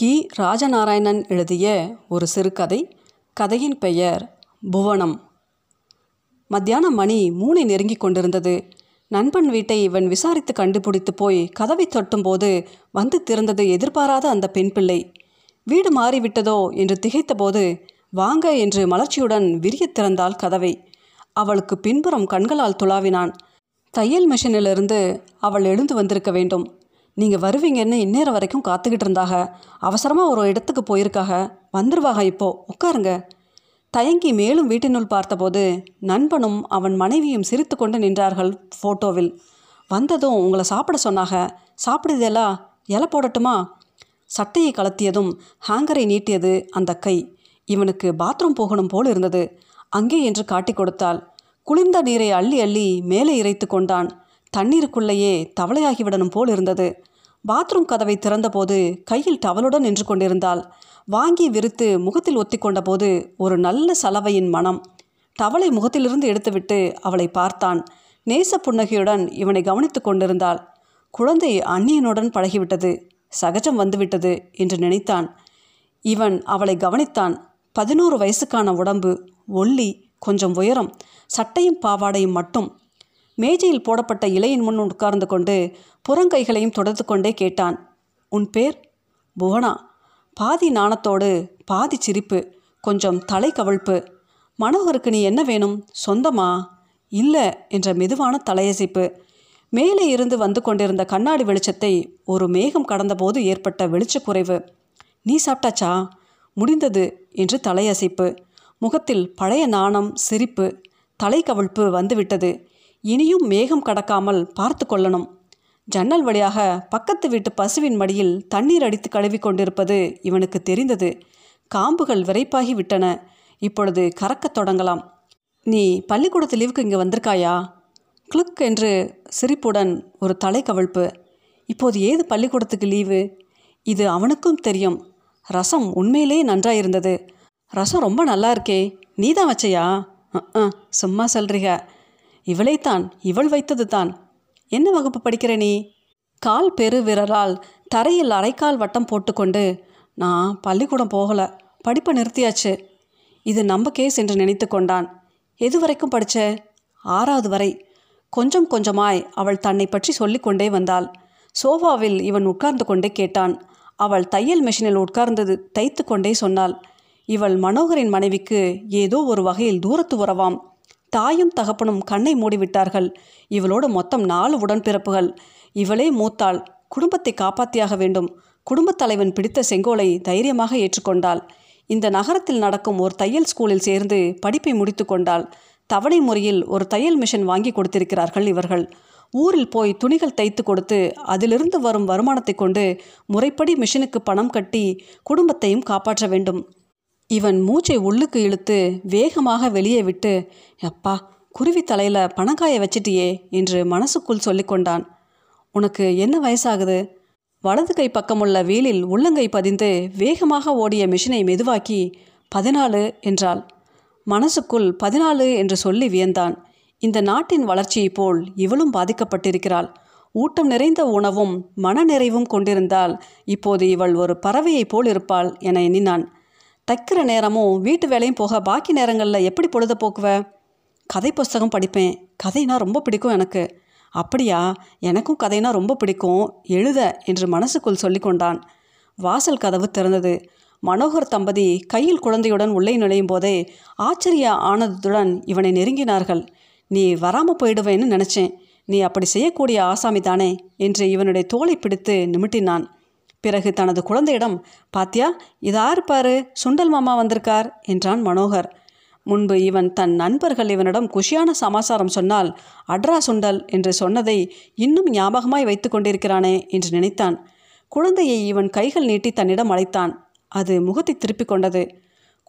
கி. ராஜநாராயணன் எழுதிய ஒரு சிறுகதை. கதையின் பெயர் புவனம். மத்தியானம் மணி மூணை நெருங்கி கொண்டிருந்தது. நண்பன் வீட்டை இவன் விசாரித்து கண்டுபிடித்து போய் கதவை தட்டும்போது வந்து திறந்தது எதிர்பாராத அந்த பெண் பிள்ளை. வீடு மாறிவிட்டதோ என்று திகைத்தபோது வாங்க என்று மலர்ச்சியுடன் விரிய திறந்தாள் கதவை. அவளுக்கு பின்புறம் கண்களால் துளாவினான். தையல் மிஷினிலிருந்து அவள் எழுந்து வந்திருக்க வேண்டும். நீங்கள் வருவீங்கன்னு இந்நேரம் வரைக்கும் காத்துக்கிட்டு இருந்தாக. அவசரமாக ஒரு இடத்துக்கு போயிருக்காக. வந்துருவாக இப்போ. உட்காருங்க. தயங்கி மேலும் வீட்டினுள் பார்த்தபோது நண்பனும் அவன் மனைவியும் சிரித்து கொண்டு நின்றார்கள் ஃபோட்டோவில் வந்ததும் உங்களை சாப்பிட சொன்னாக. சாப்பிடுதேலா? இலை போடட்டுமா? சட்டையை கலத்தியதும் ஹேங்கரை நீட்டியது அந்த கை. இவனுக்கு பாத்ரூம் போகணும் போல் இருந்தது. அங்கே என்று காட்டி கொடுத்தாள். குளிர்ந்த நீரை அள்ளி அள்ளி மேலே இறைத்து கொண்டான். தண்ணீருக்குள்ளேயே தவளையாகிவிடணும் போல் இருந்தது. பாத்ரூம் கதவை திறந்தபோது கையில் டவலுடன் நின்று கொண்டிருந்தாள். வாங்கி விரித்து முகத்தில் ஒத்திக்கொண்ட போது ஒரு நல்ல சலவையின் மனம். டவலை முகத்திலிருந்து எடுத்துவிட்டு அவளை பார்த்தான். நேச புன்னகையுடன் இவனை கவனித்து கொண்டிருந்தாள். குழந்தை அந்நியனுடன் பழகிவிட்டது. சகஜம் வந்துவிட்டது என்று நினைத்தான். இவன் அவளை கவனித்தான். பதினோரு வயசுக்கான உடம்பு ஒல்லி கொஞ்சம் உயரம் சட்டையும் பாவாடையும் மட்டும் மேஜையில் போடப்பட்ட இலையின் முன் உட்கார்ந்து கொண்டு புறங்கைகளையும் தொடர்ந்து கொண்டே கேட்டான். உன் பேர்? புவனா. பாதி நாணத்தோடு பாதி சிரிப்பு. கொஞ்சம் தலை கவிழ்ப்பு. மனோகருக்கு நீ என்ன வேணும்? சொந்தமா? இல்லை என்ற மெதுவான தலையசைப்பு. மேலே இருந்து வந்து கொண்டிருந்த கண்ணாடி வெளிச்சத்தை ஒரு மேகம் கடந்தபோது ஏற்பட்ட வெளிச்சக்குறைவு. நீ சாப்பிட்டாச்சா? முடிந்தது என்று தலையசைப்பு. முகத்தில் பழைய நாணம் சிரிப்பு தலை கவிழ்ப்பு வந்துவிட்டது. இனியும் மேகம் கடக்காமல் பார்த்து கொள்ளணும். ஜன்னல் வழியாக பக்கத்து வீட்டு பசுவின் மடியில் தண்ணீர் அடித்து கழுவி கொண்டிருப்பது இவனுக்கு தெரிந்தது. காம்புகள் விரைப்பாகி விட்டன. இப்பொழுது கறக்கத் தொடங்கலாம். நீ பள்ளிக்கூடத்து லீவுக்கு இங்கே வந்திருக்காயா? கிளிக் என்று சிரிப்புடன் ஒரு தலை கவிழ்ப்பு இப்போது ஏது பள்ளிக்கூடத்துக்கு லீவு? இது அவனுக்கும் தெரியும். ரசம் உண்மையிலே நன்றாயிருந்தது. ரசம் ரொம்ப நல்லா இருக்கே. நீ தான் வச்சையா? சும்மா சொல்றீங்க. இவளைத்தான் இவள் வைத்தது தான் என்ன வகுப்பு படிக்கிற நீ? கால் பெரு விரலால் தரையில் அரைக்கால் வட்டம் போட்டுக்கொண்டு நான் பள்ளிக்கூடம் போகலை படிப்பை நிறுத்தியாச்சு. இது நம்ம கேஸ் என்று நினைத்து கொண்டான். எது வரைக்கும் படிச்ச? ஆறாவது வரை. கொஞ்சம் கொஞ்சமாய் அவள் தன்னை பற்றி சொல்லிக்கொண்டே வந்தாள். சோஃபாவில் இவன் உட்கார்ந்து கொண்டே கேட்டான். அவள் தையல் மெஷினில் உட்கார்ந்தது தைத்து கொண்டே சொன்னாள். இவள் மனோகரின் மனைவிக்கு ஏதோ ஒரு வகையில் தூரத்து உறவாம். தாயும் தகப்பனும் கண்ணை மூடிவிட்டார்கள். இவளோடு மொத்தம் நாலு உடன்பிறப்புகள். இவளே மூத்தாள். குடும்பத்தை காப்பாத்தியாக வேண்டும். குடும்பத் தலைவன் பிடித்த செங்கோலை தைரியமாக ஏற்றுக்கொண்டாள். இந்த நகரத்தில் நடக்கும் ஒரு தையல் ஸ்கூலில் சேர்ந்து படிப்பை முடித்து கொண்டாள். தவணை முறையில் ஒரு தையல் மிஷின் வாங்கி கொடுத்திருக்கிறார்கள் இவர்கள். ஊரில் போய் துணிகள் தைத்து கொடுத்து அதிலிருந்து வரும் வருமானத்தை கொண்டு முறைப்படி மிஷினுக்கு பணம் கட்டி குடும்பத்தையும் காப்பாற்ற வேண்டும். இவன் மூச்சை உள்ளுக்கு இழுத்து வேகமாக வெளியே விட்டு அப்பா குருவி தலையில் பணக்காய வச்சிட்டியே என்று மனசுக்குள் சொல்லிக்கொண்டான் உனக்கு என்ன வயசாகுது? வலது கை பக்கமுள்ள வீலில் உள்ளங்கை பதிந்து வேகமாக ஓடிய மிஷினை மெதுவாக்கி பதினாலு என்றாள். மனசுக்குள் பதினாலு என்று சொல்லி வியந்தான். இந்த நாட்டின் வளர்ச்சியைப் போல் இவளும் பாதிக்கப்பட்டிருக்கிறாள். ஊட்டம் நிறைந்த உணவும் மனநிறைவும் கொண்டிருந்தால் இப்போது இவள் ஒரு பறவையைப் போல் இருப்பாள் என எண்ணினான். தைக்கிற நேரமும் வீட்டு வேலையும் போக பாக்கி நேரங்களில் எப்படி பொழுத போக்குவ கதை புஸ்தகம் படிப்பேன். கதைனா ரொம்ப பிடிக்கும் எனக்கு. அப்படியா? எனக்கும் கதைனா ரொம்ப பிடிக்கும். எழுத என்று மனசுக்குள் சொல்லிக்கொண்டான் வாசல் கதவு திறந்தது. மனோகர் தம்பதி கையில் குழந்தையுடன் உள்ளே நுழையும் போதே ஆச்சரிய ஆனந்தத்துடன் இவனை நெருங்கினார்கள். நீ வராமல் போயிடுவேன்னு நினச்சேன். நீ அப்படி செய்யக்கூடிய ஆசாமி தானே என்று இவனுடைய தோலை பிடித்து நிமிட்டினான். பிறகு தனது குழந்தையிடம் பாத்தியா இதார் பாரு சுண்டல் மாமா வந்திருக்கார் என்றான் மனோகர். முன்பு இவன் தன் நண்பர்கள் இவனிடம் குஷியான சமாசாரம் சொன்னால் அட்ரா சுண்டல் என்று சொன்னதை இன்னும் ஞாபகமாய் வைத்து கொண்டிருக்கிறானே என்று நினைத்தான். குழந்தையை இவன் கைகள் நீட்டி தன்னிடம் அழைத்தான். அது முகத்தை திருப்பிக் கொண்டது.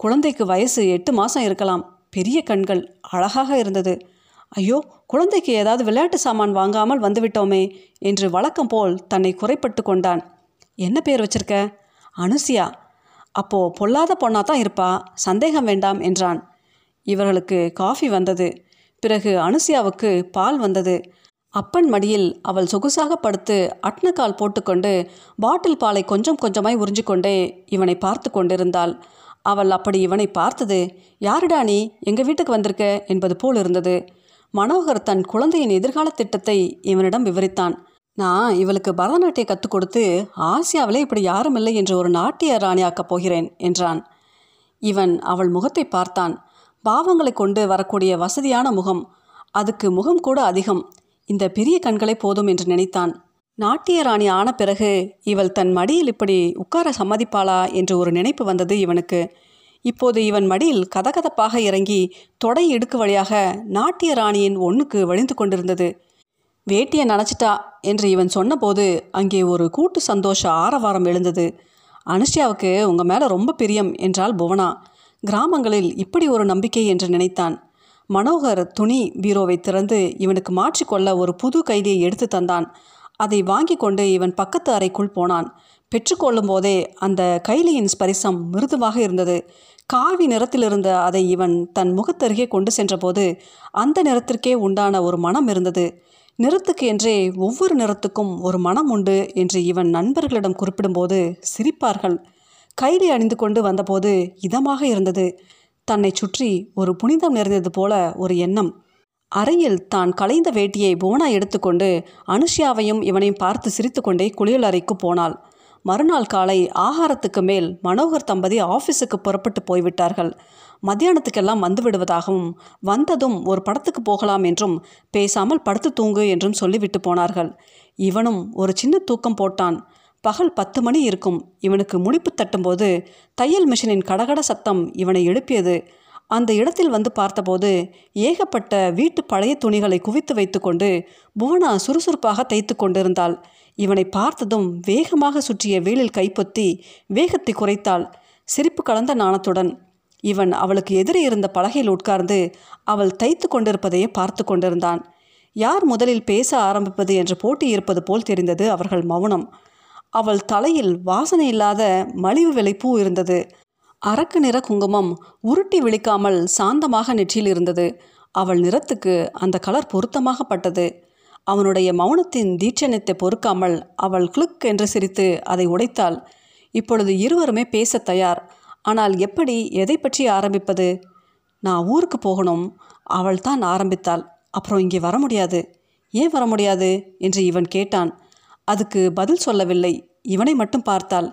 குழந்தைக்கு வயசு எட்டு மாதம் இருக்கலாம். பெரிய கண்கள் அழகாக இருந்தது. ஐயோ குழந்தைக்கு ஏதாவது விளையாட்டு சாமான் வாங்காமல் வந்துவிட்டோமே என்று வழக்கம் போல் தன்னை குறைப்பட்டு கொண்டான். என்ன பேர் வச்சிருக்க? அனுசியா. அப்போ பொல்லாத பொண்ணா தான் இருப்பா. சந்தேகம் வேண்டாம் என்றான். இவர்களுக்கு காஃபி வந்தது. பிறகு அனுசியாவுக்கு பால் வந்தது. அப்பன் மடியில் அவள் சொகுசாக படுத்து அட்னக்கால் போட்டுக்கொண்டு பாட்டில் பாலை கொஞ்சம் கொஞ்சமாய் உறிஞ்சிக்கொண்டே இவனை பார்த்து கொண்டிருந்தாள். அவள் அப்படி இவனை பார்த்தது யாருடா நீ? எங்கள் வீட்டுக்கு வந்திருக்க? என்பது போல் இருந்தது. மனோகர் தன் குழந்தையின் எதிர்கால திட்டத்தை இவனிடம் விவரித்தான். நான் இவளுக்கு பரதநாட்டியம் கற்றுக் கொடுத்து ஆசியாவிலே இப்படி யாரும் இல்லை என்று ஒரு நாட்டிய ராணியாக்கப் போகிறேன் என்றான். இவன் அவள் முகத்தை பார்த்தான். பாவங்களை கொண்டு வரக்கூடிய வசதியான முகம். அதுக்கு முகம் கூட அதிகம். இந்த பெரிய கண்களை போதும் என்று நினைத்தான். நாட்டிய ராணி ஆன பிறகு இவள் தன் மடியில் இப்படி உட்கார சம்மதிப்பாளா என்று ஒரு நினைப்பு வந்தது இவனுக்கு. இப்போது இவன் மடியில் கதகதப்பாக இறங்கி தொடை இடுக்கு வழியாக நாட்டிய ராணியின் ஒன்றுக்கு வழிந்து கொண்டிருந்தது. வேட்டியை நனைச்சிட்டா என்று இவன் சொன்னபோது அங்கே ஒரு கூட்டு சந்தோஷ ஆரவாரம் எழுந்தது. அனுஷ்யாவுக்கு உங்கள் மேலே ரொம்ப பிரியம் என்றால் புவனா. கிராமங்களில் இப்படி ஒரு நம்பிக்கை என்று நினைத்தான். மனோகர் துணி பீரோவை திறந்து இவனுக்கு மாற்றிக்கொள்ள ஒரு புது கைதியை எடுத்து தந்தான். அதை வாங்கி கொண்டு இவன் பக்கத்து அறைக்குள் போனான். பெற்றுக்கொள்ளும் போதே அந்த கைலியின் ஸ்பரிசம் மிருதுவாக இருந்தது. காவி நிறத்தில் இருந்த அதை இவன் தன் முகத்தருகே கொண்டு சென்றபோது அந்த நிறத்திற்கே உண்டான ஒரு மனம் இருந்தது. நிறத்துக்கு என்றே ஒவ்வொரு நிறத்துக்கும் ஒரு மனம் உண்டு என்று இவன் நண்பர்களிடம் குறிப்பிடும்போது சிரிப்பார்கள். கைலி அணிந்து கொண்டு வந்தபோது இதமாக இருந்தது. தன்னை சுற்றி ஒரு புனிதம் நிறைந்தது போல ஒரு எண்ணம். அறையில் தான் களைந்த வேட்டியை போனா எடுத்துக்கொண்டு அனுஷ்யாவையும் இவனையும் பார்த்து சிரித்துக்கொண்டே குளியலறைக்கு போனாள். மறுநாள் காலை ஆகாரத்துக்கு மேல் மனோகர் தம்பதி ஆஃபீஸுக்கு புறப்பட்டு போய்விட்டார்கள். மத்தியானத்துக்கெல்லாம் வந்து விடுவதாகவும் வந்ததும் ஒரு படத்துக்கு போகலாம் என்றும் பேசாமல் படுத்து தூங்கு என்றும் சொல்லிவிட்டு போனார்கள். இவனும் ஒரு சின்ன தூக்கம் போட்டான். பகல் பத்து மணி இருக்கும். இவனுக்கு முடிப்பு தட்டும்போது தையல் மிஷினின் கடகட சத்தம் இவனை எழுப்பியது. அந்த இடத்தில் வந்து பார்த்தபோது ஏகப்பட்ட வீட்டு பழைய துணிகளை குவித்து வைத்துக்கொண்டு புவனா சுறுசுறுப்பாக தைத்து கொண்டிருந்தாள். இவனை பார்த்ததும் வேகமாக சுற்றிய வேலில் கைப்பொத்தி வேகத்தை குறைத்தாள். சிரிப்பு கலந்த நாணத்துடன் இவன் அவளுக்கு எதிரே இருந்த பலகையில் உட்கார்ந்து அவள் தைத்து கொண்டிருப்பதையே பார்த்து கொண்டிருந்தான். யார் முதலில் பேச ஆரம்பிப்பது என்ற போட்டி இருப்பது போல் தெரிந்தது அவர்கள் மௌனம். அவள் தலையில் வாசனை இல்லாத மலிவு விலை பூ இருந்தது. அரக்கு நிற குங்குமம் உருட்டி விழிக்காமல் சாந்தமாக நெற்றியில் இருந்தது. அவள் நிறத்துக்கு அந்த கலர் பொருத்தமாக பட்டது அவனுடைய மௌனத்தின் தீட்சணத்தை பொறுக்காமல் அவள் கிளுக் என்று சிரித்து அதை உடைத்தாள். இப்பொழுது இருவருமே பேச தயார். ஆனால் எப்படி எதை பற்றி ஆரம்பிப்பது? நான் ஊருக்கு போகணும். அவள் தான் ஆரம்பித்தாள். அப்புறம் இங்கே வர முடியாது. ஏன் வர முடியாது? என்று இவன் கேட்டான். அதுக்கு பதில் சொல்லவில்லை. இவனை மட்டும் பார்த்தாள்.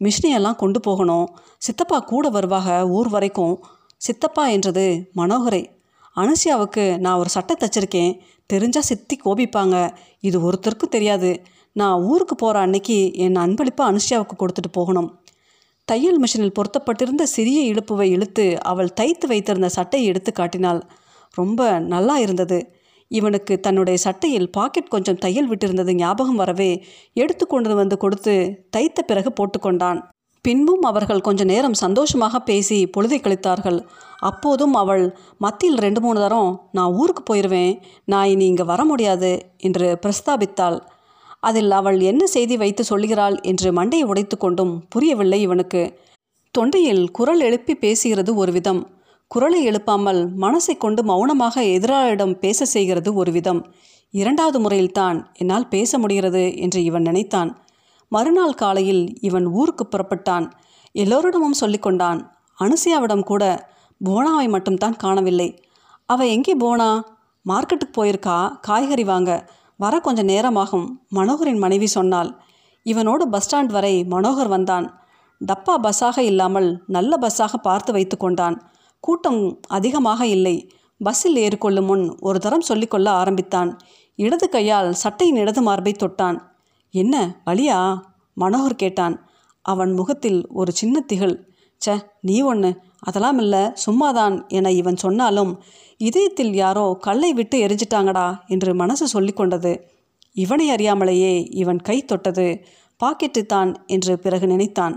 மிஷினையெல்லாம் கொண்டு போகணும். சித்தப்பா கூட வருவாக ஊர் வரைக்கும். சித்தப்பா என்றது மனோகரை. அனுசியாவுக்கு நான் ஒரு சட்டை தச்சிருக்கேன். தெரிஞ்சால் சித்தி கோபிப்பாங்க. இது ஒருத்தருக்கும் தெரியாது. நான் ஊருக்கு போகிற அன்னைக்கு என் அன்பளிப்பாக அனுஷியாவுக்கு கொடுத்துட்டு போகணும். தையல் மிஷினில் பொருத்தப்பட்டிருந்த சிறிய இழுப்புவை இழுத்து அவள் தைத்து வைத்திருந்த சட்டையை எடுத்து காட்டினாள். ரொம்ப நல்லா இருந்தது. இவனுக்கு தன்னுடைய சட்டையில் பாக்கெட் கொஞ்சம் தையல் விட்டிருந்தது ஞாபகம் வரவே எடுத்து கொண்டு வந்து கொடுத்து தைத்த பிறகு போட்டுக்கொண்டான். பின்பும் அவர்கள் கொஞ்ச நேரம் சந்தோஷமாக பேசி பொழுதை கழித்தார்கள். அப்போதும் அவள் மத்தியில் ரெண்டு மூணு தரம் நான் ஊருக்கு போயிடுவேன் நான் இனி இங்கே வர முடியாது என்று பிரஸ்தாபித்தாள். அதில் அவள் என்ன செய்தி வைத்து சொல்கிறாள் என்று மண்டையை உடைத்து கொண்டும் புரியவில்லை இவனுக்கு. தொண்டையில் குரல் எழுப்பி பேசுகிறது ஒரு விதம். குரலை எழுப்பாமல் மனசை கொண்டு மௌனமாக எதிராளிடம் பேச செய்கிறது ஒரு விதம் இரண்டாவது முறையில்தான் என்னால் பேச முடிகிறது என்று இவன் நினைத்தான். மறுநாள் காலையில் இவன் ஊருக்கு புறப்பட்டான். எல்லோரிடமும் சொல்லிக்கொண்டான் அனுசியாவிடம் கூட போனாவை மட்டும்தான் காணவில்லை. அவ எங்கே போனா மார்க்கெட்டுக்கு போயிருக்கா? காய்கறி வாங்க. வர கொஞ்சம் நேரமாகும் மனோகரின் மனைவி சொன்னாள். இவனோடு பஸ் ஸ்டாண்ட் வரை மனோகர் வந்தான். டப்பா பஸ்ஸாக இல்லாமல் நல்ல பஸ்ஸாக பார்த்து வைத்து கொண்டான். கூட்டம் அதிகமாக இல்லை. பஸ்ஸில் ஏறிக்கொள்ளும் முன் ஒரு தரம் சொல்லிக்கொள்ள ஆரம்பித்தான். இடது கையால் சட்டையின் இடது மார்பை தொட்டான். என்ன வழியா மனோகர் கேட்டான். அவன் முகத்தில் ஒரு சின்ன திகழ் ச்ச நீ ஒன்று அதெல்லாம் இல்லை. சும்மாதான் என இவன் சொன்னாலும் இதயத்தில் யாரோ கல்லை விட்டு எரிஞ்சிட்டாங்கடா என்று மனசு சொல்லிக்கொண்டது இவனை அறியாமலேயே இவன் கை தொட்டது. பாக்கெட்டு தான் என்று பிறகு நினைத்தான்.